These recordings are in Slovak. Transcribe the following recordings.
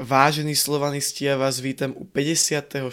Vážení slovanisti, ja vás vítam u 54.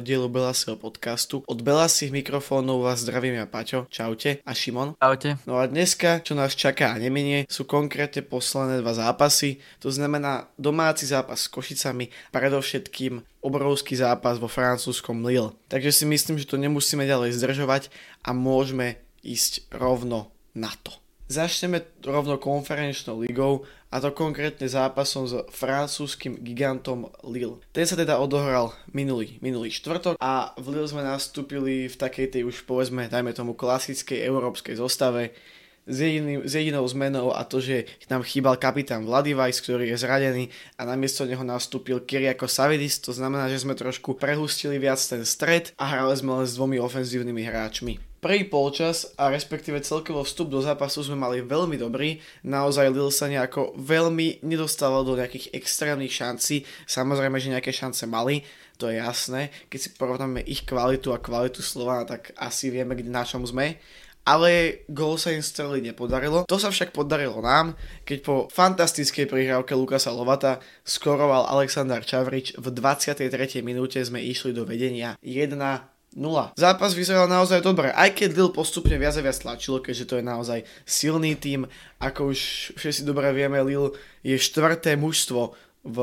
dielu Belasieho podcastu. Od Belasých mikrofónov vás zdravím ja Paťo, čaute, a Šimon. Čaute. No a dneska, čo nás čaká a neminie, sú konkrétne poslané dva zápasy. To znamená domáci zápas s Košicami, predovšetkým obrovský zápas vo francúzskom Lille. Takže si myslím, že to nemusíme ďalej zdržovať a môžeme ísť rovno na to. Začneme rovno konferenčnou ligou a to konkrétne zápasom s francúzským gigantom Lille. Ten sa teda odohral minulý, minulý štvrtok a v Lille sme nastúpili v takej tej už povedzme, dajme tomu klasickej európskej zostave s, jediným, s jedinou zmenou a to, že nám chýbal kapitán Vladivajs, ktorý je zradený a namiesto neho nastúpil Kyriako Savidis, to znamená, že sme trošku prehustili viac ten stred a hrali sme len s dvomi ofenzívnymi hráčmi. Prvý polčas a respektíve celkovo vstup do zápasu sme mali veľmi dobrý. Naozaj Lille sa nejako veľmi nedostával do nejakých extrémnych šancí. Samozrejme, že nejaké šance mali, to je jasné. Keď si porovnáme ich kvalitu a kvalitu slova, tak asi vieme, kde na čom sme ale gól sa im streliť nepodarilo. To sa však podarilo nám, keď po fantastickej prihrávke Lukasa Lovata skoroval Aleksandar Čavrič v 23. minúte sme išli do vedenia 1 Nula. Zápas vyzeral naozaj dobre, aj keď Lille postupne viac a viac tlačilo, keďže to je naozaj silný tým. Ako už všetci dobre vieme, Lille je štvrté mužstvo v,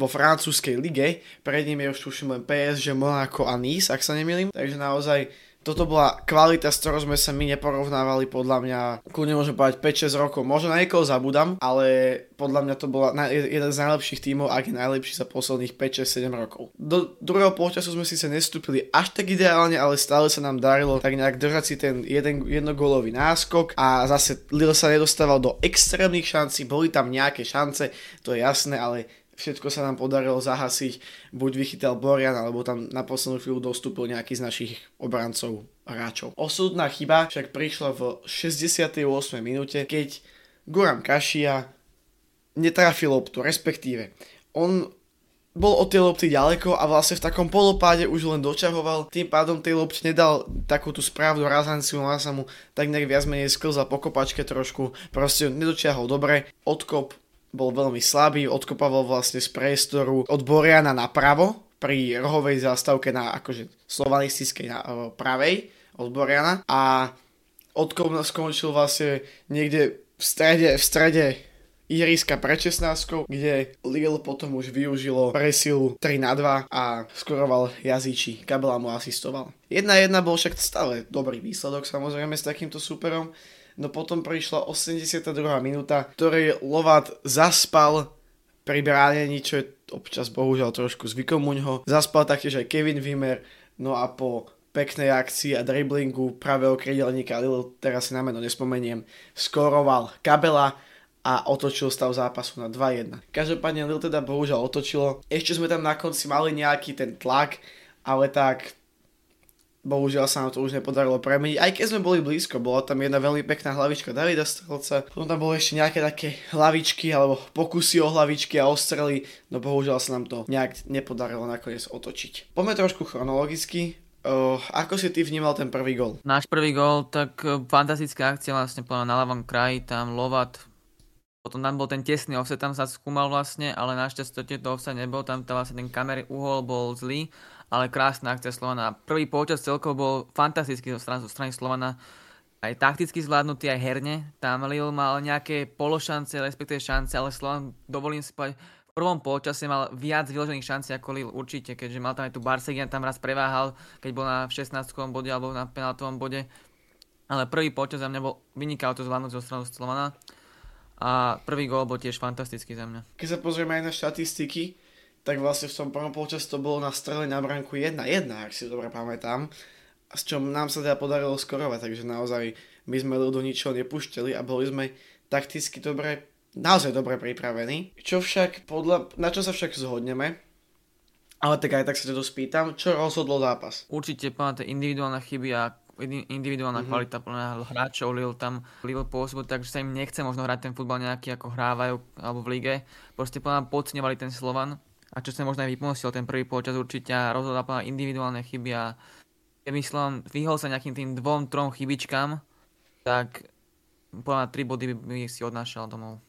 vo francúzskej lige. Pred ním je už tuším len PSG, Monaco a Nice, ak sa nemýlim. Takže naozaj toto bola kvalita, s ktorou sme sa my neporovnávali podľa mňa, kľudne môžem povedať 5-6 rokov, možno na niekoho zabudám, ale podľa mňa to bola jeden z najlepších tímov, ak je najlepší za posledných 5-6-7 rokov. Do druhého polčasu sme síce nestúpili až tak ideálne, ale stále sa nám darilo tak nejak držať si ten jeden, jednogólový náskok a zase Lille sa nedostával do extrémnych šancí, boli tam nejaké šance, to je jasné, ale všetko sa nám podarilo zahasiť, buď vychytal Borian, alebo tam na poslednú chvíľu dostúpil nejaký z našich obrancov hráčov. Osudná chyba však prišla v 68. minúte, keď Guram Kašia netrafil loptu, respektíve on bol od tej lopty ďaleko a vlastne v takom polopáde už len dočahoval, tým pádom tej lopte nedal takú tú správnu razanciu, a sa mu tak nejak viac menej sklzal po kopačke trošku, proste nedočiahol dobre, odkop bol veľmi slabý, odkopával vlastne z priestoru od Boriana napravo, pri rohovej zástavke na akože slovanistickej na pravej od Boriana a odkop skončil vlastne niekde v strede, v strede ihriska pre 16, kde Lille potom už využilo presilu 3 na 2 a skoroval jazyči. Kabela mu asistoval. 1-1 bol však stále dobrý výsledok samozrejme s takýmto superom no potom prišla 82. minúta, ktorej Lovat zaspal pri bránení, čo je občas bohužiaľ trošku zvykom u ňoho. Zaspal taktiež aj Kevin Wimmer, no a po peknej akcii a driblingu pravého krydelníka Lille, teraz si na meno nespomeniem, skoroval Kabela a otočil stav zápasu na 2-1. Každopádne Lille teda bohužiaľ otočilo. Ešte sme tam na konci mali nejaký ten tlak, ale tak bohužiaľ sa nám to už nepodarilo premeniť, aj keď sme boli blízko, bola tam jedna veľmi pekná hlavička Davida Strelca, potom tam boli ešte nejaké také hlavičky alebo pokusy o hlavičky a ostrely, no bohužiaľ sa nám to nejak nepodarilo nakoniec otočiť. Poďme trošku chronologicky, Uh, ako si ty vnímal ten prvý gol? Náš prvý gol, tak uh, fantastická akcia vlastne na ľavom kraji, tam Lovat potom tam bol ten tesný offset, tam sa skúmal vlastne, ale našťastie to offset nebol, tam to vlastne ten kamery uhol bol zlý ale krásna akcia Slovana. Prvý počas celkovo bol fantastický zo strany, zo strany Slovana, aj takticky zvládnutý, aj herne. Tam Lille mal nejaké pološance, respektíve šance, ale Slovan, dovolím si povedať, v prvom polčase mal viac vyložených šancí ako Lille určite, keďže mal tam aj tu Barsegian, tam raz preváhal, keď bol na 16. bode alebo na penaltovom bode. Ale prvý počas za mňa bol vynikajúco zvládnuť zo strany Slovana. A prvý gól bol tiež fantastický za mňa. Keď sa pozrieme aj na štatistiky, tak vlastne v tom prvom polčas to bolo na strele na branku 1-1, ak si dobre pamätám. A s čom nám sa teda podarilo skorovať, takže naozaj my sme do ničoho nepúštili a boli sme takticky dobre, naozaj dobre pripravení. Čo však, podľa, na čo sa však zhodneme, ale tak aj tak sa to spýtam, čo rozhodlo zápas? Určite plná individuálna chyby a individuálna mm-hmm. kvalita plná hráčov Lille tam Lille pôsobil, takže sa im nechce možno hrať ten futbal nejaký ako hrávajú alebo v lige. Proste plná podceňovali ten Slovan a čo sa možno aj vypomostil ten prvý počas určite a rozhodol individuálne chyby a keď myslím, vyhol sa nejakým tým dvom, trom chybičkám, tak podľa tri body by si odnášal domov.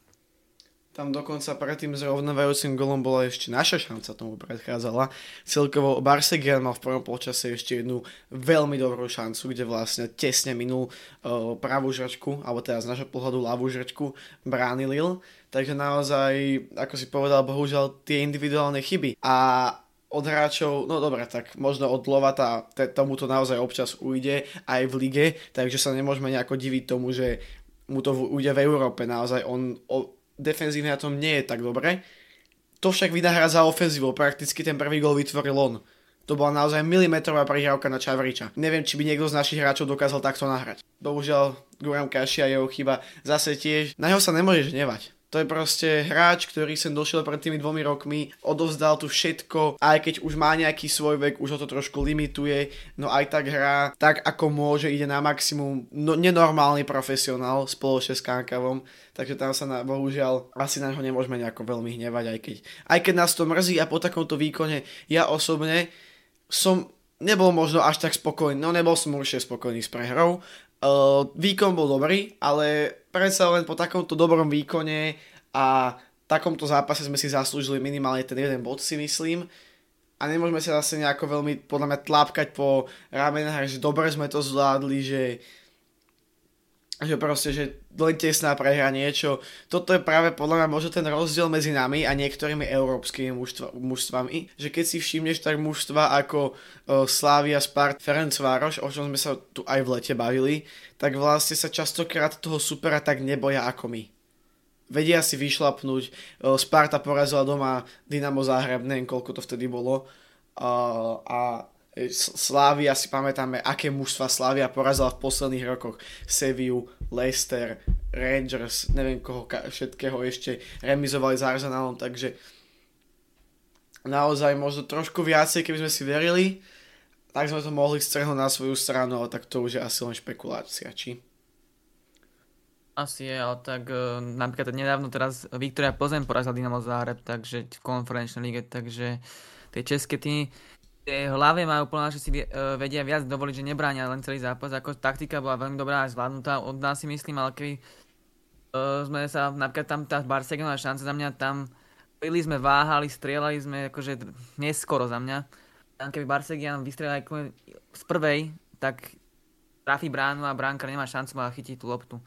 Tam dokonca pred tým zrovnávajúcim golom bola ešte naša šanca, tomu predchádzala. Celkovo Barsegian mal v prvom polčase ešte jednu veľmi dobrú šancu, kde vlastne tesne minul uh, pravú žrčku, alebo teda z našho pohľadu ľavú žrčku bránil. Takže naozaj, ako si povedal, bohužiaľ tie individuálne chyby. A od hráčov, no dobre, tak možno od Lovata tomu to naozaj občas ujde aj v lige, takže sa nemôžeme nejako diviť tomu, že mu to ujde v Európe. Naozaj on o, defenzívne na tom nie je tak dobre. To však vynahrá za ofenzívou, prakticky ten prvý gol vytvoril on. To bola naozaj milimetrová prihrávka na Čavriča. Neviem, či by niekto z našich hráčov dokázal takto nahrať. Bohužiaľ, Guram Kašia jeho chyba zase tiež. Na neho sa nemôžeš hnevať to je proste hráč, ktorý sem došiel pred tými dvomi rokmi, odovzdal tu všetko, aj keď už má nejaký svoj vek, už ho to trošku limituje, no aj tak hrá tak, ako môže, ide na maximum, no, nenormálny profesionál spoločne s Kankavom, takže tam sa na, bohužiaľ asi na neho nemôžeme nejako veľmi hnevať, aj keď, aj keď nás to mrzí a po takomto výkone ja osobne som nebol možno až tak spokojný, no nebol som určite spokojný s prehrou, Uh, výkon bol dobrý, ale predsa len po takomto dobrom výkone a takomto zápase sme si zaslúžili minimálne ten jeden bod si myslím. A nemôžeme sa zase nejako veľmi podľa mňa tlápkať po ramenách, že dobre sme to zvládli, že že proste, že len tesná prehra niečo. Toto je práve podľa mňa možno ten rozdiel medzi nami a niektorými európskymi mužstva, mužstvami, že keď si všimneš tak mužstva ako uh, Slavia, Spart, Ferencvároš, o čom sme sa tu aj v lete bavili, tak vlastne sa častokrát toho supera tak neboja ako my. Vedia si vyšlapnúť, uh, Sparta porazila doma Dynamo Záhreb, neviem koľko to vtedy bolo, uh, a Slávia si pamätáme, aké mužstva Slávia porazila v posledných rokoch. Seviu, Leicester, Rangers, neviem koho všetkého ešte remizovali s Arsenalom, takže naozaj možno trošku viacej, keby sme si verili, tak sme to mohli strhnúť na svoju stranu, ale tak to už je asi len špekulácia, či? Asi je, ale tak uh, napríklad nedávno teraz Viktoria Plzeň porazila Dynamo Záhreb, takže v konferenčnej lige, takže tie české týmy tej hlave majú plná, že si uh, vedia viac dovoliť, že nebránia len celý zápas. Ako taktika bola veľmi dobrá a zvládnutá od nás si myslím, ale keby uh, sme sa, napríklad tam tá Barcelona šanca za mňa, tam pili sme, váhali, strieľali sme, akože neskoro za mňa. Tam keby Barcegian vystrelil z prvej, tak trafí bránu a bránka nemá šancu ma chytiť tú loptu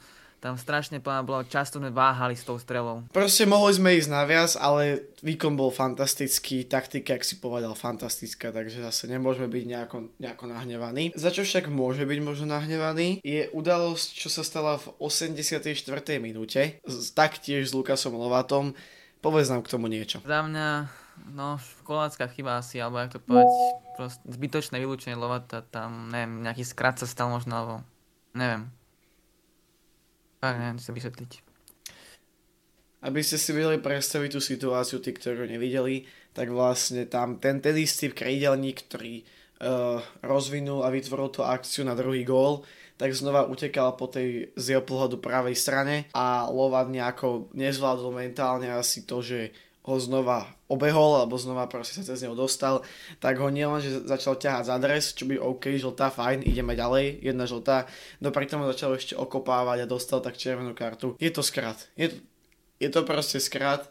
tam strašne bolo, často sme váhali s tou strelou. Proste mohli sme ísť naviac, ale výkon bol fantastický, taktika, ak si povedal, fantastická, takže zase nemôžeme byť nejako, nejako nahnevaní. Za čo však môže byť možno nahnevaný, je udalosť, čo sa stala v 84. minúte, taktiež s Lukasom Lovatom. Povedz nám k tomu niečo. Za mňa, no, školácká chyba asi, alebo jak to povedať, proste zbytočné vylúčenie Lovata, tam, neviem, nejaký skrat sa stal možno, alebo neviem. Tak neviem sa vysvetliť. Aby ste si vedeli predstaviť tú situáciu, tí, ktorí nevideli, tak vlastne tam ten ten istý krídelník, ktorý uh, rozvinul a vytvoril tú akciu na druhý gól, tak znova utekal po tej z jeho pohľadu pravej strane a Lovat nejako nezvládol mentálne asi to, že ho znova obehol, alebo znova proste sa cez neho dostal, tak ho nielen, že začal ťahať za dres, čo by OK, žltá, fajn, ideme ďalej, jedna žltá, no pritom ho začal ešte okopávať a dostal tak červenú kartu. Je to skrat. Je to, je to proste skrat,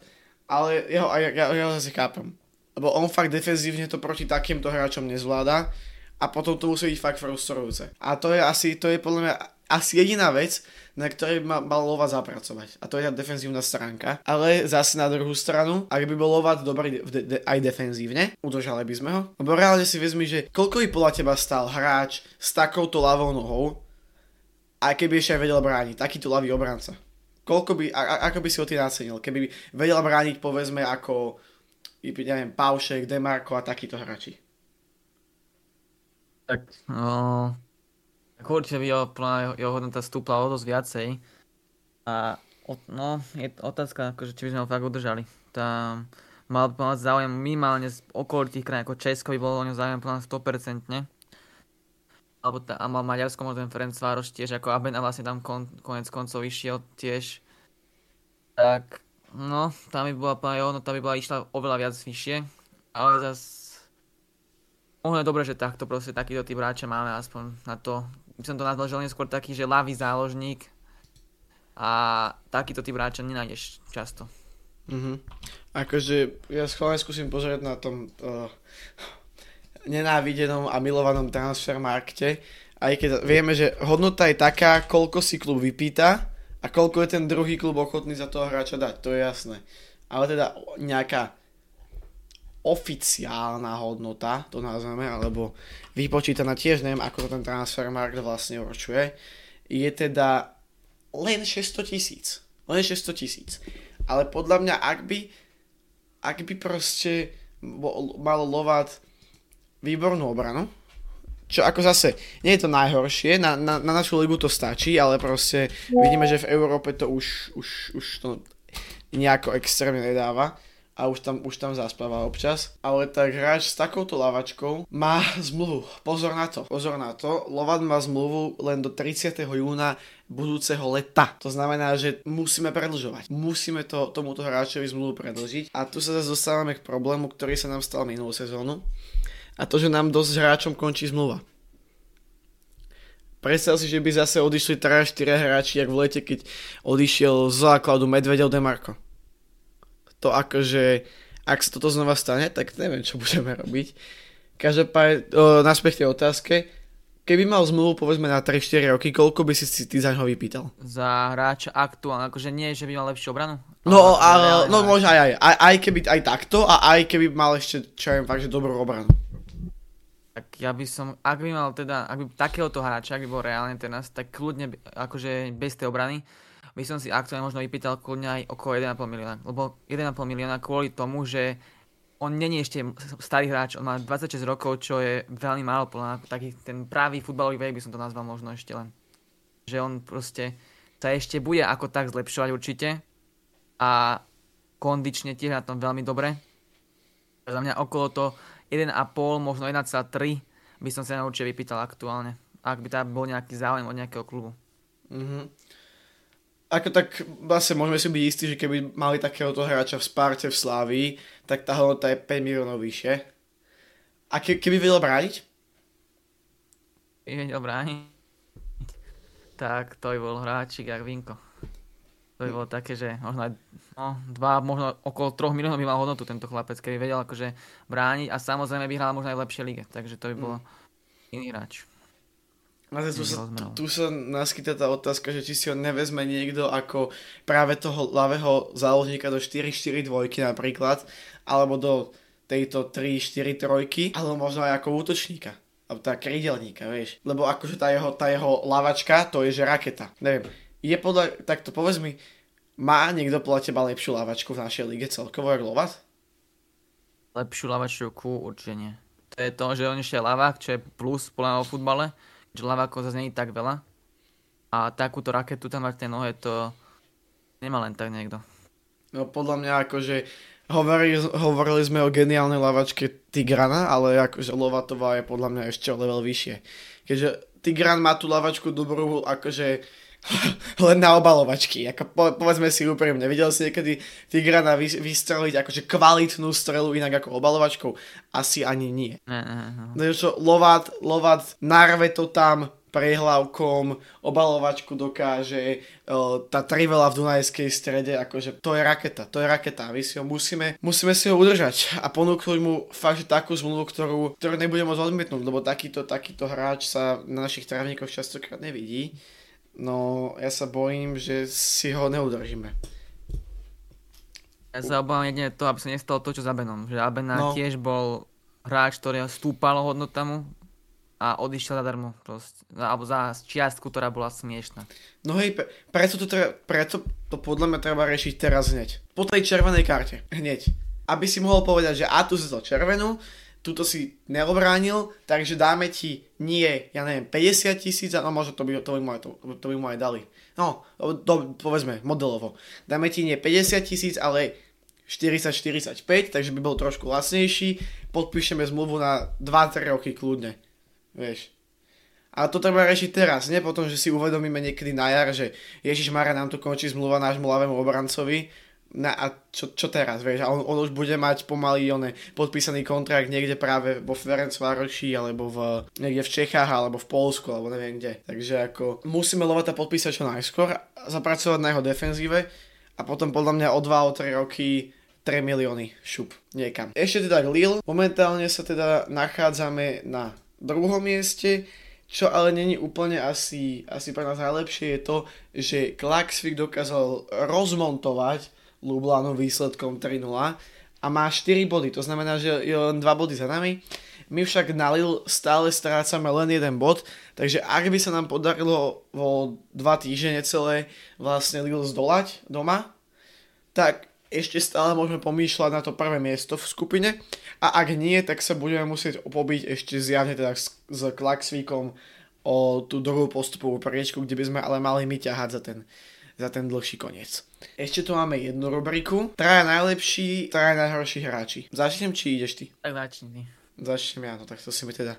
ale ja, ja, ja, ja ho zase chápem. Lebo on fakt defenzívne to proti takýmto hráčom nezvláda a potom to musí byť fakt frustrujúce. A to je asi, to je podľa mňa asi jediná vec, na ktorej ma, mal Lovat zapracovať. A to je tá defenzívna stránka. Ale zase na druhú stranu, ak by bol Lovat dobrý de- de- aj defenzívne, udržali by sme ho. Lebo reálne si vezmi, že koľko by podľa teba stal hráč s takouto ľavou nohou, aj keby ešte aj vedel brániť, takýto ľavý obranca. Koľko by, a, a, ako by si ho ty nacenil, keby by vedel brániť povedzme ako neviem, Paušek, Demarko a takíto hráči. Tak, no, tak určite by jeho, jeho hodnota stúpla o dosť viacej. A no, je otázka, akože, či by sme ho fakt udržali. Tam mal by mať záujem minimálne z okolitých krajín, ako Česko by bolo o ňom záujem plná 100%. Alebo tá, a mal Maďarsko možno ten Ferenc Vároš tiež, ako Abena vlastne tam kon, konec koncov išiel tiež. Tak, no, tam by bola plná jeho hodnota by bola išla oveľa viac vyššie. Ale zas možno je dobre, že takto proste takýto typ hráča máme aspoň na to, by som to nazval, že je skôr taký, že ľavý záložník a takýto typ hráča nenájdeš často. Mhm. Akože ja schválne skúsim pozrieť na tom uh, nenávidenom a milovanom transfermarkte, aj keď vieme, že hodnota je taká, koľko si klub vypýta a koľko je ten druhý klub ochotný za toho hráča dať, to je jasné. Ale teda nejaká oficiálna hodnota, to nazveme, alebo vypočítaná tiež, neviem, ako to ten transfermarkt vlastne určuje, je teda len 600 tisíc. Len 600 tisíc. Ale podľa mňa, ak by, ak by proste mal Lovat výbornú obranu, čo ako zase, nie je to najhoršie, na, na, na našu ligu to stačí, ale proste vidíme, že v Európe to už, už, už to nejako extrémne nedáva a už tam, už tam zaspáva občas. Ale tak hráč s takouto lavačkou má zmluvu. Pozor na to. Pozor na to. Lovan má zmluvu len do 30. júna budúceho leta. To znamená, že musíme predlžovať. Musíme to, tomuto hráčovi zmluvu predlžiť. A tu sa zase dostávame k problému, ktorý sa nám stal minulú sezónu. A to, že nám dosť hráčom končí zmluva. Predstav si, že by zase odišli 3-4 hráči, jak v lete, keď odišiel z základu Medvedel Demarko to akože, ak sa toto znova stane, tak neviem, čo budeme robiť. Každopádne, naspäť tej otázke, keby mal zmluvu povedzme na 3-4 roky, koľko by si ty za ňo vypýtal? Za hráča aktuálne, akože nie, že by mal lepšiu obranu? No, ale, no možno aj, aj, aj, aj keby aj takto a aj keby mal ešte, čo viem, fakt, že dobrú obranu. Tak ja by som, ak by mal teda, ak by takéhoto hráča, ak by bol reálne teraz, tak kľudne, akože bez tej obrany, by som si aktuálne možno vypýtal kľudne aj okolo 1,5 milióna. Lebo 1,5 milióna kvôli tomu, že on není ešte starý hráč, on má 26 rokov, čo je veľmi málo, podľa taký ten pravý futbalový vek by som to nazval možno ešte len. Že on proste sa ešte bude ako tak zlepšovať určite a kondične tiež na tom veľmi dobre. Za mňa okolo to 1,5, možno 1,3 by som sa určite vypýtal aktuálne. Ak by tam bol nejaký záujem od nejakého klubu. Mm-hmm ako tak vlastne môžeme si byť istí, že keby mali takéhoto hráča v Sparte, v Slávii, tak tá hodnota je 5 miliónov vyššie. A ke, keby vedel brániť? Keby vedel brániť? Tak to by bol hráčik jak Vinko. To by bolo také, že možno aj no, dva, možno okolo 3 miliónov by mal hodnotu tento chlapec, keby vedel akože brániť a samozrejme by hral možno aj v lepšej lige, takže to by bol mm. iný hráč. A tu sa, tu, tu sa naskytá tá otázka, že či si ho nevezme niekto ako práve toho ľavého záložníka do 4-4 dvojky napríklad, alebo do tejto 3-4 trojky, alebo možno aj ako útočníka. Alebo tá krídelníka, vieš. Lebo akože tá jeho, tá jeho lavačka, to je že raketa. Neviem, je podľa, takto povedz mi, má niekto podľa teba lepšiu lavačku v našej lige celkovo, jak Lovat? Lepšiu lavačku určite nie. To je to, že on ešte je lavák, čo je plus podľa futbale že lavákov zase nie tak veľa. A takúto raketu tam mať tej nohe, to nemá len tak niekto. No podľa mňa akože hovorili, hovorili sme o geniálnej lavačke Tigrana, ale akože Lovatová je podľa mňa ešte o level vyššie. Keďže Tigran má tú lavačku dobrú akože len na obalovačky. Ako po, povedzme si úprimne, videl si niekedy Tigrana vy, vystreliť akože kvalitnú strelu inak ako obalovačkou? Asi ani nie. Ne. No. Čo, Lovat, Lovat narve to tam prehlavkom, obalovačku dokáže, tá trivela v Dunajskej strede, akože to je raketa, to je raketa. My si ho musíme, musíme si ho udržať a ponúknuť mu fakt že takú zmluvu, ktorú, ktorú nebudeme môcť odmietnúť, lebo takýto, takýto hráč sa na našich trávnikoch častokrát nevidí. No, ja sa bojím, že si ho neudržíme. Ja sa obávam jedine to, aby sa nestalo to, čo za Benom. Že Abena no. tiež bol hráč, ktorý stúpalo hodnotamu a odišiel zadarmo. Proste, alebo za čiastku, ktorá bola smiešná. No hej, pre, preto, to treba, preto to podľa mňa treba riešiť teraz hneď. Po tej červenej karte. Hneď. Aby si mohol povedať, že a tu si to červenú, túto si neobránil, takže dáme ti nie, ja neviem, 50 tisíc, no možno to by, to by, mu, aj, to, to by mu aj dali. No, to, povedzme, modelovo. Dáme ti nie 50 tisíc, ale 40-45, takže by bol trošku lacnejší, podpíšeme zmluvu na 2-3 roky kľudne. Vieš. A to treba riešiť teraz, nie potom, že si uvedomíme niekedy na jar, že Ježiš Mara nám tu končí zmluva nášmu ľavému obrancovi na, a čo, čo teraz, vieš, a on, on už bude mať pomaly one, podpísaný kontrakt niekde práve vo Ferencvároši, alebo v, niekde v Čechách, alebo v Polsku, alebo neviem kde. Takže ako musíme Lovata podpísať čo najskôr, zapracovať na jeho defenzíve a potom podľa mňa o 2 o 3 roky 3 milióny šup niekam. Ešte teda Lille, momentálne sa teda nachádzame na druhom mieste, čo ale není úplne asi, asi pre nás najlepšie je to, že Klaxvik dokázal rozmontovať Lublanu výsledkom 3-0 a má 4 body, to znamená, že je len 2 body za nami. My však na Lille stále strácame len jeden bod, takže ak by sa nám podarilo vo 2 týždne celé vlastne Lille zdolať doma, tak ešte stále môžeme pomýšľať na to prvé miesto v skupine a ak nie, tak sa budeme musieť pobiť ešte zjavne teda s, s Klaxvíkom o tú druhú postupovú priečku, kde by sme ale mali my ťahať za ten, za ten dlhší koniec. Ešte tu máme jednu rubriku. Traja najlepší, traja najhorší hráči. Začnem, či ideš ty? Tak začni. Začnem ja, no tak to si mi teda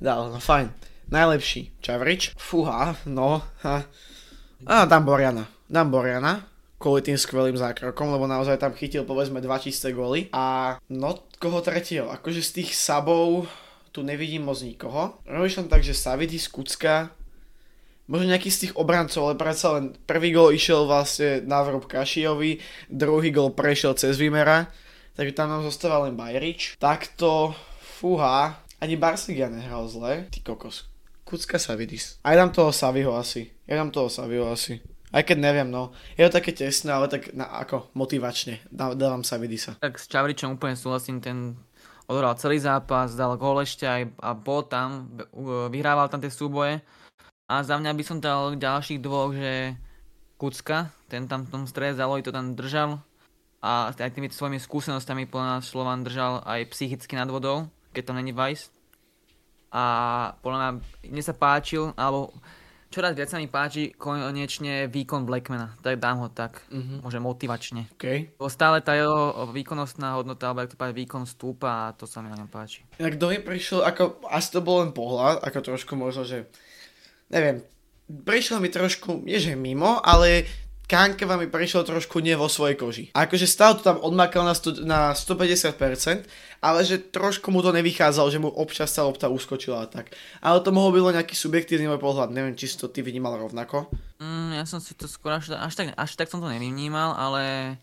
dal, no fajn. Najlepší, Čavrič. Fúha, no. Ha. A dám Boriana. Dám Boriana kvôli tým skvelým zákrokom, lebo naozaj tam chytil povedzme dva čisté góly. A no, koho tretieho? Akože z tých sabov tu nevidím moc nikoho. Rozmýšľam tak, že Savidis, Kucka, možno nejaký z tých obrancov, ale predsa len prvý gol išiel vlastne na vrúb Kašijovi, druhý gol prešiel cez Vimera, takže tam nám zostáva len Bajrič. Takto Fúha, ani Barsigia nehral zle. Ty kokos. Kucka Savidis. Aj dám toho Saviho asi. Ja dám toho Saviho asi. Aj keď neviem, no. Je to také tesné, ale tak na, ako motivačne. Dá, dávam Savidisa. Tak s Čavričom úplne súhlasím, ten odohral celý zápas, dal gól ešte aj a bol tam, vyhrával tam tie súboje. A za mňa by som dal ďalších dvoch, že Kucka, ten tam v tom strede Zaloj to tam držal a aj tými svojimi skúsenostami podľa nás Slovan držal aj psychicky nad vodou keď tam není Vice. A podľa mňa, mne sa páčil, alebo čoraz viac sa mi páči konečne výkon Blackmana, tak dám ho tak, mm-hmm. môže motivačne. Okay. Bo stále tá jeho výkonnostná hodnota, alebo ak to páči, výkon stúpa a to sa mi na ňom páči. Inak mi prišiel, ako, asi to bol len pohľad, ako trošku možno, že neviem, prišiel mi trošku, nie že mimo, ale Kankeva mi prišiel trošku nie vo svojej koži. Akože stále to tam odmakal na, stu, na 150%, ale že trošku mu to nevychádzalo, že mu občas sa lopta uskočila a tak. Ale to mohol byť nejaký subjektívny môj pohľad, neviem, či si to ty vnímal rovnako. Mm, ja som si to skôr až, až, tak, až tak som to nevnímal, ale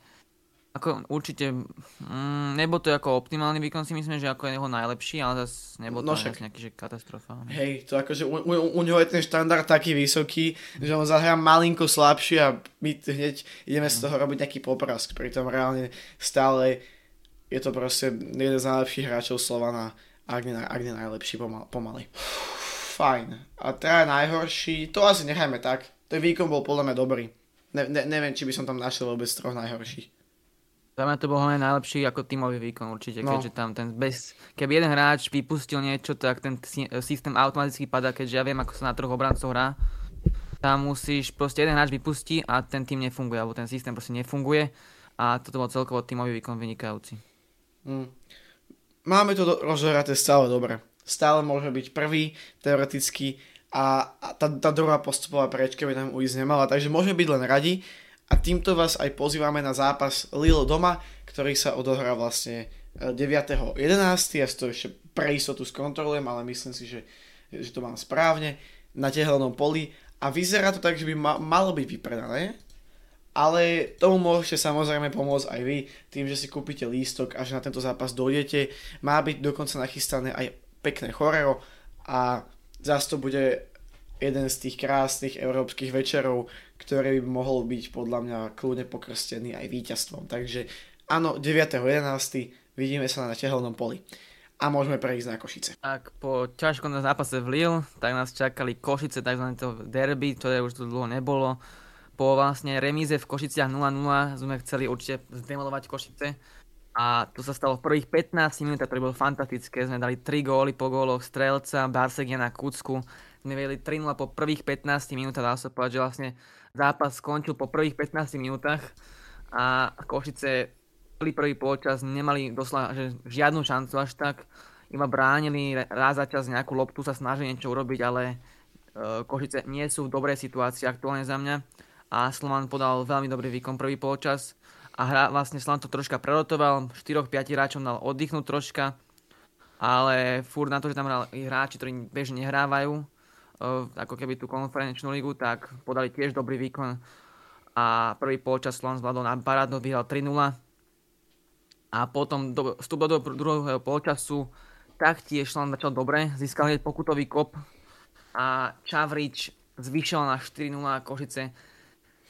ako určite, mm, nebol to ako optimálny výkon si myslím, že ako je jeho najlepší, ale zase nebol to no však, nejaký že katastrofálny. Hej, to akože u, u, u neho je ten štandard taký vysoký, že on zahrá malinko slabšie a my hneď ideme z toho robiť nejaký poprask, pritom reálne stále je to proste jeden z najlepších hráčov Slovana, ak nie, ak nie najlepší pomal, pomaly. Fajn. A teda najhorší, to asi nechajme tak. Ten výkon bol podľa mňa dobrý. Ne, ne, neviem, či by som tam našiel vôbec troch najhorších. Za mňa to bol hlavne najlepší ako tímový výkon určite, no. keďže tam ten bez... Keby jeden hráč vypustil niečo, tak ten systém automaticky padá, keďže ja viem, ako sa na troch obrancov hrá. Tam musíš, proste jeden hráč vypustí a ten tým nefunguje, alebo ten systém proste nefunguje. A toto bol celkovo tímový výkon vynikajúci. Mm. Máme to do- rozhraté stále dobre. Stále môže byť prvý, teoreticky, a, a tá, tá druhá postupová prečka by tam ujsť nemala, takže môžeme byť len radi, a týmto vás aj pozývame na zápas Lille doma, ktorý sa odohrá vlastne 9.11. E, ja si to ešte pre istotu skontrolujem, ale myslím si, že, že to mám správne na tehelnom poli a vyzerá to tak, že by ma, malo byť vypredané, ale tomu môžete samozrejme pomôcť aj vy tým, že si kúpite lístok a na tento zápas dojdete. Má byť dokonca nachystané aj pekné choreo a zase to bude jeden z tých krásnych európskych večerov, ktorý by mohol byť podľa mňa kľudne pokrstený aj víťazstvom. Takže áno, 9.11. vidíme sa na tehelnom poli a môžeme prejsť na Košice. Tak po ťažkom zápase v Lille, tak nás čakali Košice, tzv. derby, ktoré už tu dlho nebolo. Po vlastne remíze v Košiciach 0-0 sme chceli určite zdemolovať Košice. A to sa stalo v prvých 15 minútach, ktoré bolo fantastické. Sme dali 3 góly po góloch Strelca, Barsegiana, Kucku sme vedeli 3 po prvých 15 minútach, dá sa povedať, že vlastne zápas skončil po prvých 15 minútach a Košice celý prvý polčas nemali doslova že žiadnu šancu až tak, iba bránili raz za čas nejakú loptu, sa snažili niečo urobiť, ale e, Košice nie sú v dobrej situácii aktuálne za mňa. A Slovan podal veľmi dobrý výkon prvý polčas a hra, vlastne Slovan to troška prerotoval, 4-5 hráčom dal oddychnúť troška, ale furt na to, že tam hrali hráči, ktorí bežne nehrávajú, ako keby tú konferenčnú ligu, tak podali tiež dobrý výkon. a prvý polčas Slovan zvládol na parádno, vyhral 3-0 a potom do, vstup do druhého polčasu taktiež Slovan začal dobre, získal hneď pokutový kop a Čavrič zvyšil na 4-0 Košice.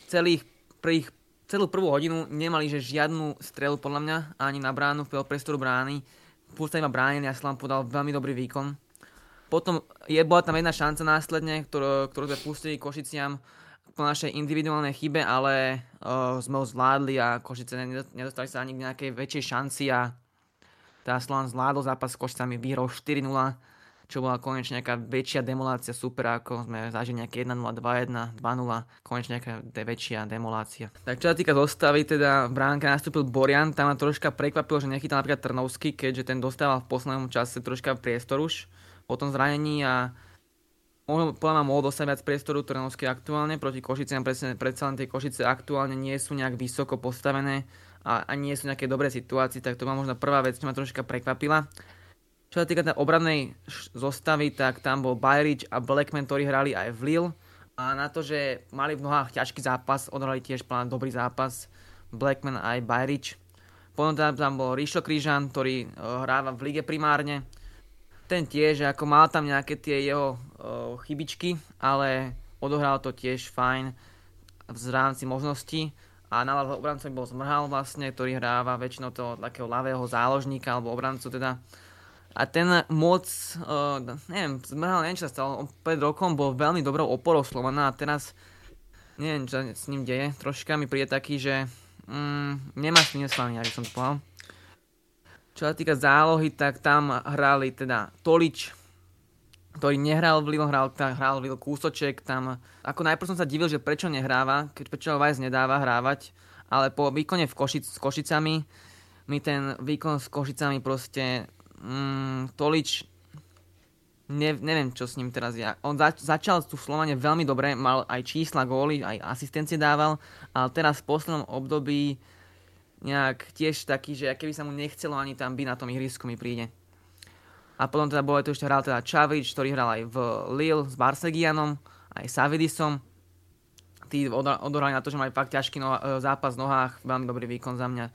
Celých prvých, celú prvú hodinu nemali že žiadnu strelu podľa mňa ani na bránu, v priestoru brány. Pústali ma bránili a Slovan podal veľmi dobrý výkon. Potom je, bola tam jedna šanca následne, ktorú, ktorú sme pustili Košiciam po našej individuálnej chybe, ale uh, sme ho zvládli a Košice nedostali sa ani k nejakej väčšej šanci a tá Slovan zvládol zápas s Košicami, vyhral 4-0, čo bola konečne nejaká väčšia demolácia super, ako sme zažili nejaké 1-0, 2-1, 2-0, konečne nejaká väčšia demolácia. Tak čo sa týka zostavy, teda v bránke nastúpil Borian, tam ma troška prekvapilo, že nechytal napríklad Trnovský, keďže ten dostával v poslednom čase troška priestor už po tom zranení a možno, podľa mňa mohol dostať viac priestoru Trnovský aktuálne proti Košiciam, predsa len tie Košice aktuálne nie sú nejak vysoko postavené a, a nie sú nejaké dobré situácii, tak to má možno prvá vec, čo ma troška prekvapila. Čo sa týka tej obradnej zostavy, tak tam bol Bajrič a Blackman, ktorí hrali aj v Lille a na to, že mali v nohách ťažký zápas, odohrali tiež plán dobrý zápas Blackman aj Bajrič. Potom tam bol Rišo Krížan, ktorý uh, hráva v lige primárne ten tiež, ako mal tam nejaké tie jeho uh, chybičky, ale odohral to tiež fajn v rámci možností a na obrancovi bol Zmrhal vlastne, ktorý hráva väčšinou toho takého ľavého záložníka alebo obrancu teda. A ten moc, uh, neviem, Zmrhal, neviem čo sa stalo, pred rokom bol veľmi dobrou oporou Slovana a teraz neviem, čo s ním deje. Troška mi príde taký, že mm, nemá smysl, aby som to povedal. Čo sa týka zálohy, tak tam hrali teda Tolič, ktorý nehral v Lille, hral, hral v Lille kúsoček. Tam, ako najprv som sa divil, že prečo nehráva, keď prečo Vajs nedáva hrávať, ale po výkone v Košic, s Košicami mi ten výkon s Košicami proste mm, Tolič ne, neviem, čo s ním teraz je. On zač- začal tu v Slovane veľmi dobre, mal aj čísla góly, aj asistencie dával, ale teraz v poslednom období nejak tiež taký, že keby sa mu nechcelo ani tam byť na tom ihrisku mi príde. A potom teda bolo tu ešte hral teda Čavič, ktorý hral aj v Lille s Barsegianom, aj Savidisom. Tí odohrali na to, že mali fakt ťažký no- zápas v nohách, veľmi dobrý výkon za mňa.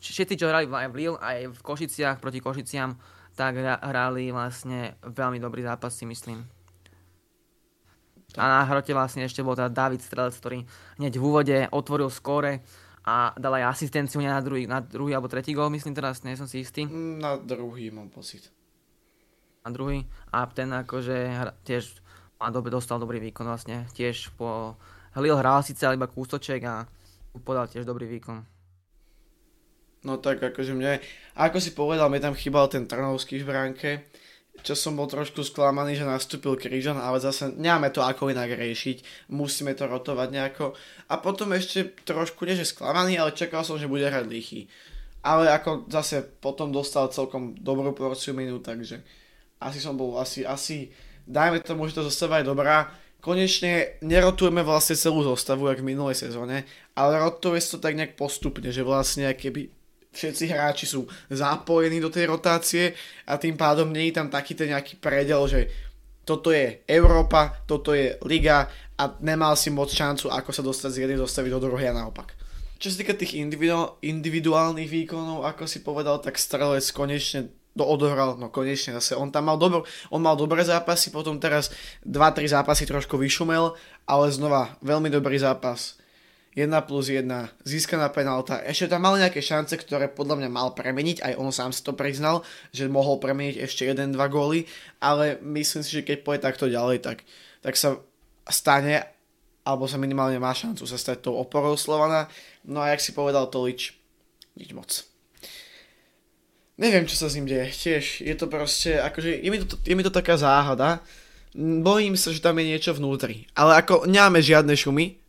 Všetci, čo hrali aj v Lille, aj v Košiciach proti Košiciam, tak hrali vlastne veľmi dobrý zápas si myslím. A na hrote vlastne ešte bol teda David Strelec, ktorý hneď v úvode otvoril skóre a dal aj asistenciu na druhý, na druhý alebo tretí gól, myslím teraz, nie som si istý. Na druhý mám pocit. Na druhý. A ten akože tiež má dobe, dostal dobrý výkon vlastne. Tiež po Hlil hral síce iba kústoček a podal tiež dobrý výkon. No tak akože mne, ako si povedal, mi tam chýbal ten Trnovský v bránke čo som bol trošku sklamaný, že nastúpil Križan, ale zase nemáme to ako inak riešiť, musíme to rotovať nejako. A potom ešte trošku, nie že sklamaný, ale čakal som, že bude hrať Lichy. Ale ako zase potom dostal celkom dobrú porciu minút, takže asi som bol, asi, asi dajme tomu, že to zostava je dobrá. Konečne nerotujeme vlastne celú zostavu, jak v minulej sezóne, ale rotuje sa to tak nejak postupne, že vlastne keby všetci hráči sú zapojení do tej rotácie a tým pádom nie je tam taký ten nejaký predel, že toto je Európa, toto je Liga a nemal si moc šancu, ako sa dostať z jednej zostavy do druhej a naopak. Čo sa týka tých individuál, individuálnych výkonov, ako si povedal, tak Strelec konečne to odohral, no konečne zase, on tam mal, dobro, on mal dobré zápasy, potom teraz 2-3 zápasy trošku vyšumel, ale znova veľmi dobrý zápas 1 plus 1, získaná penálta. Ešte tam mal nejaké šance, ktoré podľa mňa mal premeniť, aj on sám si to priznal, že mohol premeniť ešte 1-2 góly, ale myslím si, že keď pôjde takto ďalej, tak, tak sa stane, alebo sa minimálne má šancu sa stať tou oporou Slovana. No a jak si povedal Tolič, nič moc. Neviem, čo sa s ním deje. Tiež je to proste, akože je mi to, je mi to taká záhada. Bojím sa, že tam je niečo vnútri. Ale ako nemáme žiadne šumy,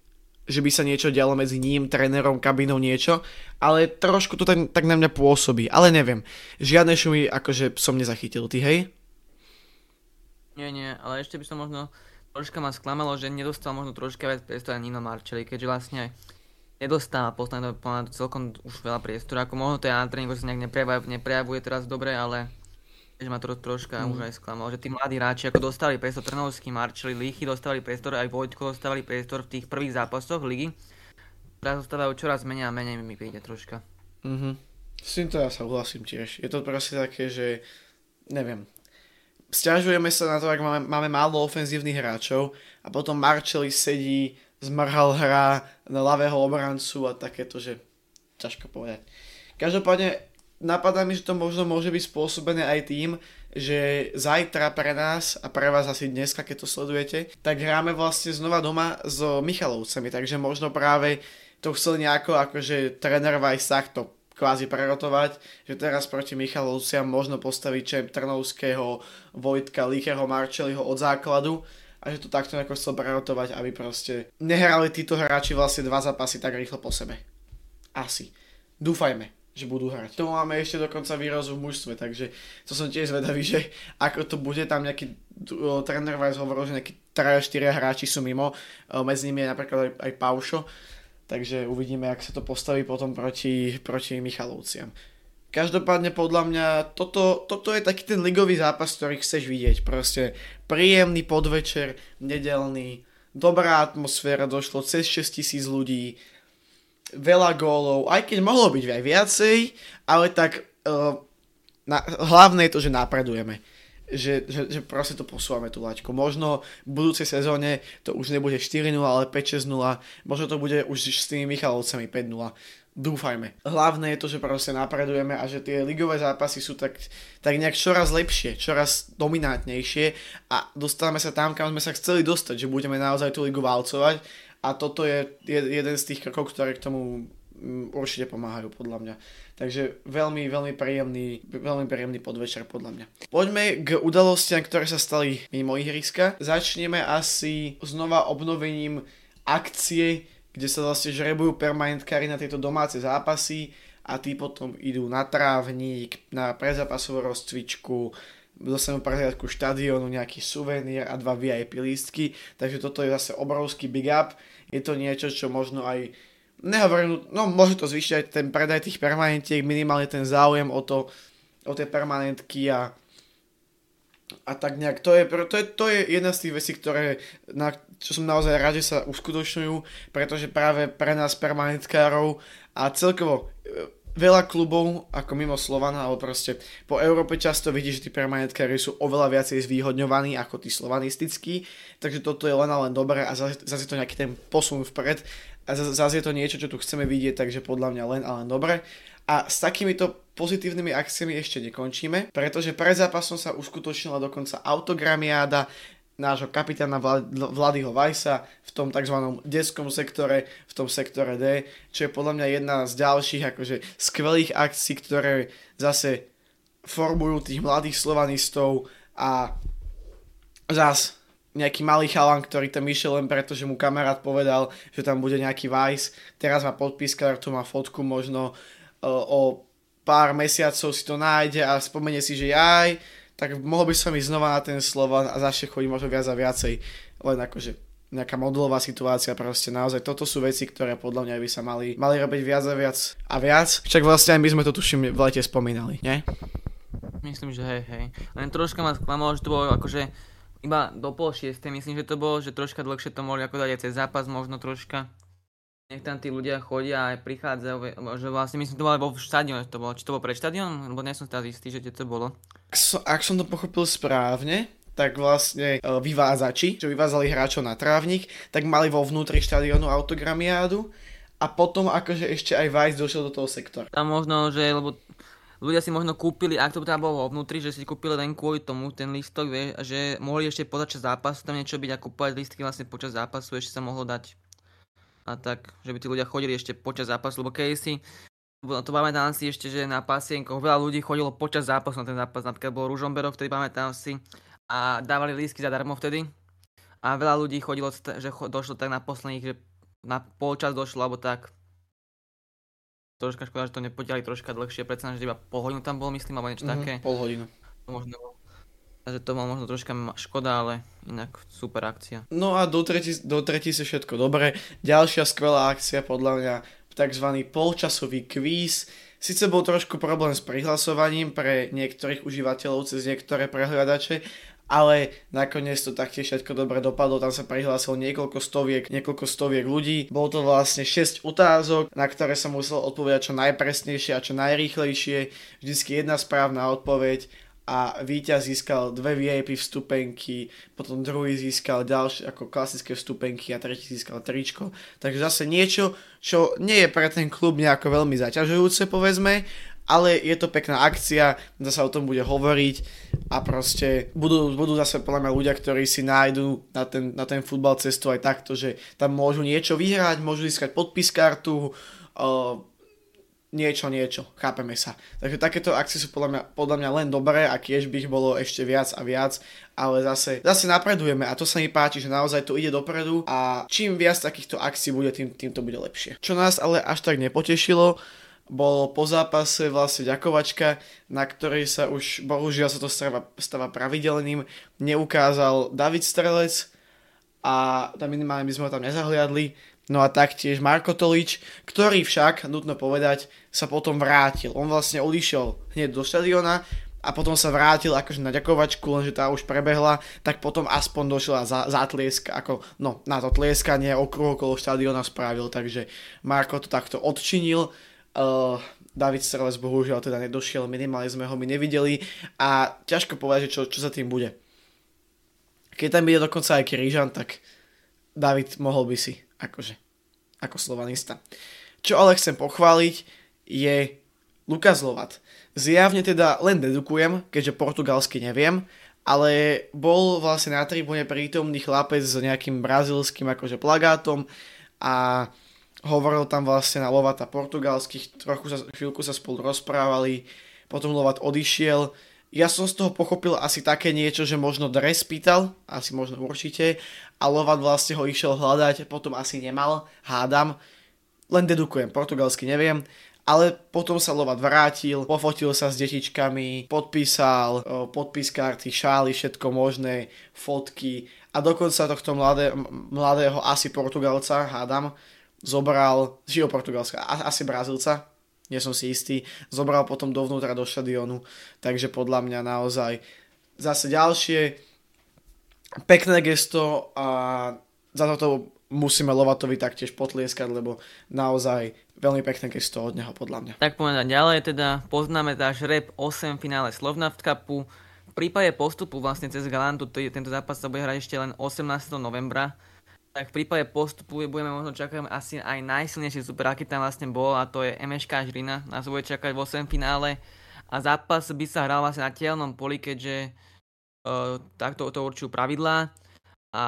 že by sa niečo dialo medzi ním, trénerom, kabinou, niečo, ale trošku to tak, tak na mňa pôsobí, ale neviem. Žiadne šumy akože som nezachytil, ty hej? Nie, nie, ale ešte by som možno, troška ma sklamalo, že nedostal možno troška viac priestora Nino Marčeli, keďže vlastne nedostáva posledné celkom už veľa priestoru, ako možno to je na tréningu sa nejak neprejavuje, neprejavuje teraz dobre, ale že ma to troška mm. už aj sklamalo, že tí mladí hráči ako dostali priestor, Trnovský, Marčeli, Lichy dostali priestor, aj Vojtko dostávali priestor v tých prvých zápasoch ligy, Teraz zostávajú čoraz menej a menej mi príde troška. Mhm. S týmto ja súhlasím tiež. Je to proste také, že neviem. Sťažujeme sa na to, ak máme, máme málo ofenzívnych hráčov a potom Marcelli sedí, zmrhal hra na ľavého obrancu a takéto, že ťažko povedať. Každopádne napadá mi, že to možno môže byť spôsobené aj tým, že zajtra pre nás a pre vás asi dneska, keď to sledujete, tak hráme vlastne znova doma s Michalovcami, takže možno práve to chcel nejako akože tréner Vajsach to kvázi prerotovať, že teraz proti Michalovciam možno postaviť Čem Trnovského, Vojtka, Lícheho, Marčeliho od základu a že to takto nejako chcel prerotovať, aby proste nehrali títo hráči vlastne dva zápasy tak rýchlo po sebe. Asi. Dúfajme, že budú hrať. To máme ešte dokonca výrazu v mužstve, takže to som tiež zvedavý, že ako to bude, tam nejaký uh, tréner Weiss hovoril, že nejakí 3-4 hráči sú mimo, uh, medzi nimi je napríklad aj, aj Paušo, takže uvidíme, ak sa to postaví potom proti, proti Michalovciam. Každopádne podľa mňa toto, toto je taký ten ligový zápas, ktorý chceš vidieť. Proste príjemný podvečer, nedelný, dobrá atmosféra, došlo cez 6 tisíc ľudí, veľa gólov, aj keď mohlo byť aj viacej, ale tak uh, na, hlavné je to, že napredujeme že, že, že proste to posúvame tú laťku. Možno v budúcej sezóne to už nebude 4-0, ale 5-6-0. Možno to bude už s tými Michalovcami 5-0. Dúfajme. Hlavné je to, že proste napredujeme a že tie ligové zápasy sú tak, tak nejak čoraz lepšie, čoraz dominantnejšie a dostávame sa tam, kam sme sa chceli dostať, že budeme naozaj tú ligu valcovať a toto je jeden z tých krokov, ktoré k tomu mm, určite pomáhajú podľa mňa. Takže veľmi, veľmi príjemný, veľmi príjemný podvečer podľa mňa. Poďme k udalostiam, ktoré sa stali mimo ihriska. Začneme asi znova obnovením akcie, kde sa vlastne žrebujú permanentkári na tieto domáce zápasy a tí potom idú na trávnik, na prezápasovú rozcvičku, dostanú prehliadku štadiónu, nejaký suvenír a dva VIP lístky, takže toto je zase obrovský big up. Je to niečo, čo možno aj nehovorím, no môže to zvýšiť aj ten predaj tých permanentiek, minimálne ten záujem o to, o tie permanentky a a tak nejak, to je, to je, to je jedna z tých vecí, ktoré, na, čo som naozaj rád, že sa uskutočňujú, pretože práve pre nás permanentkárov a celkovo e, veľa klubov ako mimo Slovana, ale proste po Európe často vidíš, že tí permanentkári sú oveľa viacej zvýhodňovaní ako tí slovanistickí, takže toto je len a len dobré a zase, zase to nejaký ten posun vpred a zase je to niečo, čo tu chceme vidieť, takže podľa mňa len a len dobre. A s takýmito pozitívnymi akciami ešte nekončíme, pretože pred zápasom sa uskutočnila dokonca autogramiáda nášho kapitána Vladyho Vajsa v tom tzv. detskom sektore, v tom sektore D, čo je podľa mňa jedna z ďalších akože skvelých akcií, ktoré zase formujú tých mladých slovanistov a zas nejaký malý chalan, ktorý tam išiel len preto, že mu kamarát povedal, že tam bude nejaký Vice. Teraz má podpis, tu má fotku, možno uh, o pár mesiacov si to nájde a spomenie si, že aj, tak mohol by som ísť znova na ten Slovan a začne chodiť možno viac a viacej. Len akože nejaká modelová situácia, proste naozaj toto sú veci, ktoré podľa mňa by sa mali, mali robiť viac a viac a viac. Však vlastne aj my sme to tuším v lete spomínali, nie? Myslím, že hej, hej. Len troška ma sklamalo, že to bolo akože iba do pol šiestej, myslím, že to bolo, že troška dlhšie to mohli ako dať aj cez zápas, možno troška. Nech tam tí ľudia chodia a aj prichádzajú, že vlastne myslím, to bolo aj vo štadióne, to bolo, či to bolo pred štadión, lebo nie som teraz istý, že to bolo. Ak som, ak som to pochopil správne, tak vlastne uh, vyvázači, čo vyvázali hráčov na trávnik, tak mali vo vnútri štadiónu autogramiádu a potom akože ešte aj Vice došiel do toho sektora. Tam možno, že, lebo ľudia si možno kúpili, ak to tam bolo vnútri, že si kúpili len kvôli tomu ten listok, vie, že mohli ešte počas zápasu tam niečo byť a kúpovať listky vlastne počas zápasu ešte sa mohlo dať. A tak, že by tí ľudia chodili ešte počas zápasu, lebo keď si to pamätám si ešte, že na pasienkoch veľa ľudí chodilo počas zápasu na ten zápas, napríklad bol Ružomberok, vtedy pamätám si, a dávali lístky zadarmo vtedy. A veľa ľudí chodilo, že došlo tak na posledných, že na polčas došlo, alebo tak troška škoda, že to nepotiahli troška dlhšie, predsa že iba pol hodinu tam bolo, myslím, alebo niečo mm-hmm, také. Pol hodinu. Možno Takže to mal možno troška škoda, ale inak super akcia. No a do tretí, do tretí si všetko dobre. Ďalšia skvelá akcia podľa mňa, tzv. polčasový kvíz. Sice bol trošku problém s prihlasovaním pre niektorých užívateľov cez niektoré prehľadače, ale nakoniec to taktiež všetko dobre dopadlo, tam sa prihlásilo niekoľko stoviek, niekoľko stoviek ľudí, bolo to vlastne 6 otázok, na ktoré som musel odpovedať čo najpresnejšie a čo najrýchlejšie, vždycky jedna správna odpoveď a víťaz získal dve VIP vstupenky, potom druhý získal ďalšie ako klasické vstupenky a tretí získal tričko. Takže zase niečo, čo nie je pre ten klub nejako veľmi zaťažujúce povedzme, ale je to pekná akcia, zase o tom bude hovoriť a proste budú, budú zase podľa mňa ľudia, ktorí si nájdú na ten, na ten futbal cestu aj takto, že tam môžu niečo vyhrať, môžu získať podpis kartu, uh, niečo, niečo, chápeme sa. Takže takéto akcie sú podľa mňa, podľa mňa len dobré a tiež by ich bolo ešte viac a viac, ale zase, zase napredujeme a to sa mi páči, že naozaj to ide dopredu a čím viac takýchto akcií bude, tým, tým to bude lepšie. Čo nás ale až tak nepotešilo, bol po zápase vlastne ďakovačka, na ktorej sa už, bohužiaľ sa to stáva, stáva pravidelným, neukázal David Strelec a tam minimálne by sme ho tam nezahliadli, No a taktiež Marko Tolič, ktorý však, nutno povedať, sa potom vrátil. On vlastne odišiel hneď do štadiona a potom sa vrátil akože na ďakovačku, lenže tá už prebehla, tak potom aspoň došiel a za, zatlieska, ako no, na to tlieskanie okruh okolo štadiona spravil, takže Marko to takto odčinil. Uh, David Strelec bohužiaľ teda nedošiel, minimálne sme ho my nevideli a ťažko povedať, čo, čo za tým bude. Keď tam bude dokonca aj Kryžan, tak David mohol by si akože, ako slovanista. Čo ale chcem pochváliť je Lukas Lovat. Zjavne teda len dedukujem, keďže portugalsky neviem, ale bol vlastne na tribúne prítomný chlapec s nejakým brazilským akože plagátom a hovoril tam vlastne na Lovata portugalských, trochu sa, chvíľku sa spolu rozprávali, potom Lovat odišiel, ja som z toho pochopil asi také niečo, že možno dres pýtal, asi možno určite, a Lovat vlastne ho išiel hľadať, potom asi nemal, hádam, len dedukujem, portugalsky neviem, ale potom sa Lovat vrátil, pofotil sa s detičkami, podpísal podpis karty, šály, všetko možné, fotky a dokonca tohto mladé, mladého asi Portugalca, hádam, zobral, žil Portugalska, asi Brazilca, nie som si istý, zobral potom dovnútra do štadionu, takže podľa mňa naozaj zase ďalšie pekné gesto a za toto musíme Lovatovi taktiež potlieskať, lebo naozaj veľmi pekné gesto od neho podľa mňa. Tak povedať ďalej, teda poznáme dáš rep 8 finále Slovnaft Cupu. V prípade postupu vlastne cez Galantu tento zápas sa bude hrať ešte len 18. novembra tak v prípade postupu budeme možno čakať asi aj najsilnejší super, aký tam vlastne bol a to je MŠK Žrina. Nás bude čakať v 8 finále a zápas by sa hral vlastne na tielnom poli, keďže uh, takto to určujú pravidlá a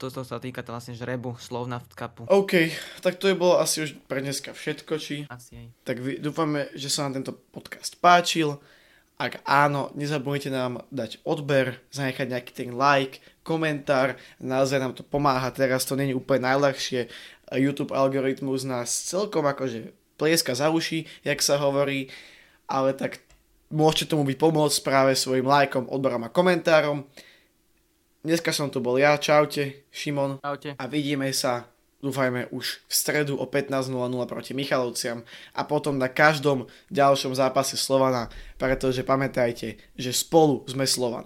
toto sa týka to vlastne žrebu Slovna v kapu. OK, tak to je bolo asi už pre dneska všetko, či? Asi aj. Tak dúfame, že sa vám tento podcast páčil. Ak áno, nezabudnite nám dať odber, zanechať nejaký ten like, komentár, naozaj nám to pomáha, teraz to není úplne najľahšie, YouTube algoritmus nás celkom akože plieska za uši, jak sa hovorí, ale tak môžete tomu byť pomôcť práve svojim lajkom, odberom a komentárom. Dneska som tu bol ja, čaute, Šimon. Čaute. A vidíme sa dúfajme už v stredu o 15.00 proti Michalovciam a potom na každom ďalšom zápase Slovana, pretože pamätajte, že spolu sme Slovan.